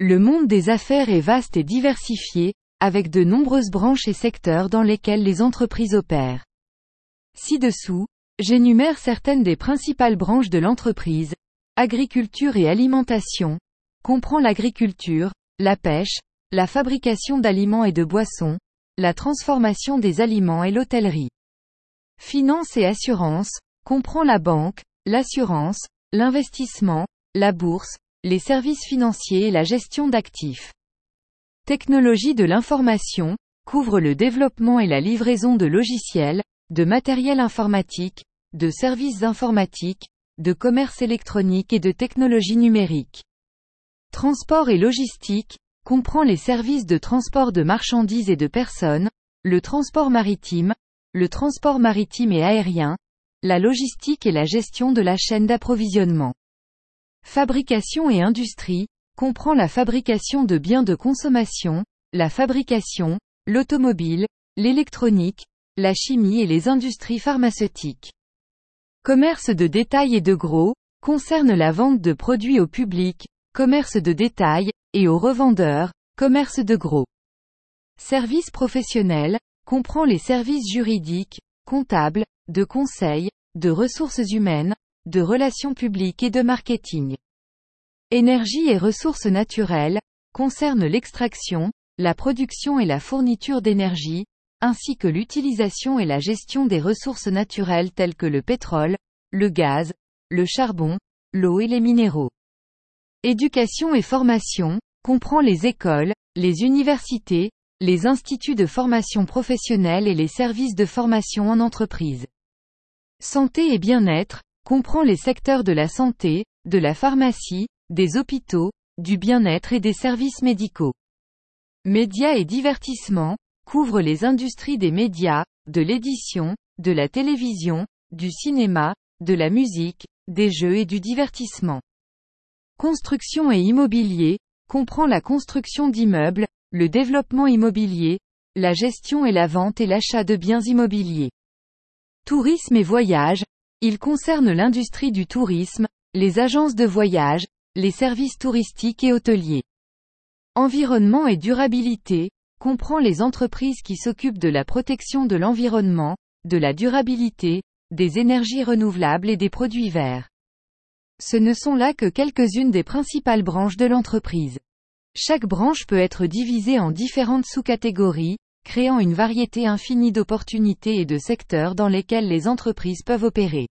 Le monde des affaires est vaste et diversifié, avec de nombreuses branches et secteurs dans lesquels les entreprises opèrent. Ci-dessous, j'énumère certaines des principales branches de l'entreprise. Agriculture et alimentation, comprend l'agriculture, la pêche, la fabrication d'aliments et de boissons, la transformation des aliments et l'hôtellerie. Finance et assurance, comprend la banque, l'assurance, l'investissement, la bourse, les services financiers et la gestion d'actifs. Technologie de l'information, couvre le développement et la livraison de logiciels, de matériel informatique, de services informatiques, de commerce électronique et de technologies numériques. Transport et logistique, comprend les services de transport de marchandises et de personnes, le transport maritime, le transport maritime et aérien, la logistique et la gestion de la chaîne d'approvisionnement. Fabrication et industrie, comprend la fabrication de biens de consommation, la fabrication, l'automobile, l'électronique, la chimie et les industries pharmaceutiques. Commerce de détail et de gros, concerne la vente de produits au public, commerce de détail, et aux revendeurs, commerce de gros. Service professionnel, comprend les services juridiques, comptables, de conseil, de ressources humaines, de relations publiques et de marketing. Énergie et ressources naturelles, concerne l'extraction, la production et la fourniture d'énergie, ainsi que l'utilisation et la gestion des ressources naturelles telles que le pétrole, le gaz, le charbon, l'eau et les minéraux. Éducation et formation, comprend les écoles, les universités, les instituts de formation professionnelle et les services de formation en entreprise. Santé et bien-être, comprend les secteurs de la santé, de la pharmacie, des hôpitaux, du bien-être et des services médicaux. Médias et divertissement, couvre les industries des médias, de l'édition, de la télévision, du cinéma, de la musique, des jeux et du divertissement. Construction et immobilier, comprend la construction d'immeubles, le développement immobilier, la gestion et la vente et l'achat de biens immobiliers. Tourisme et voyage, il concerne l'industrie du tourisme, les agences de voyage, les services touristiques et hôteliers. Environnement et durabilité, comprend les entreprises qui s'occupent de la protection de l'environnement, de la durabilité, des énergies renouvelables et des produits verts. Ce ne sont là que quelques-unes des principales branches de l'entreprise. Chaque branche peut être divisée en différentes sous-catégories, créant une variété infinie d'opportunités et de secteurs dans lesquels les entreprises peuvent opérer.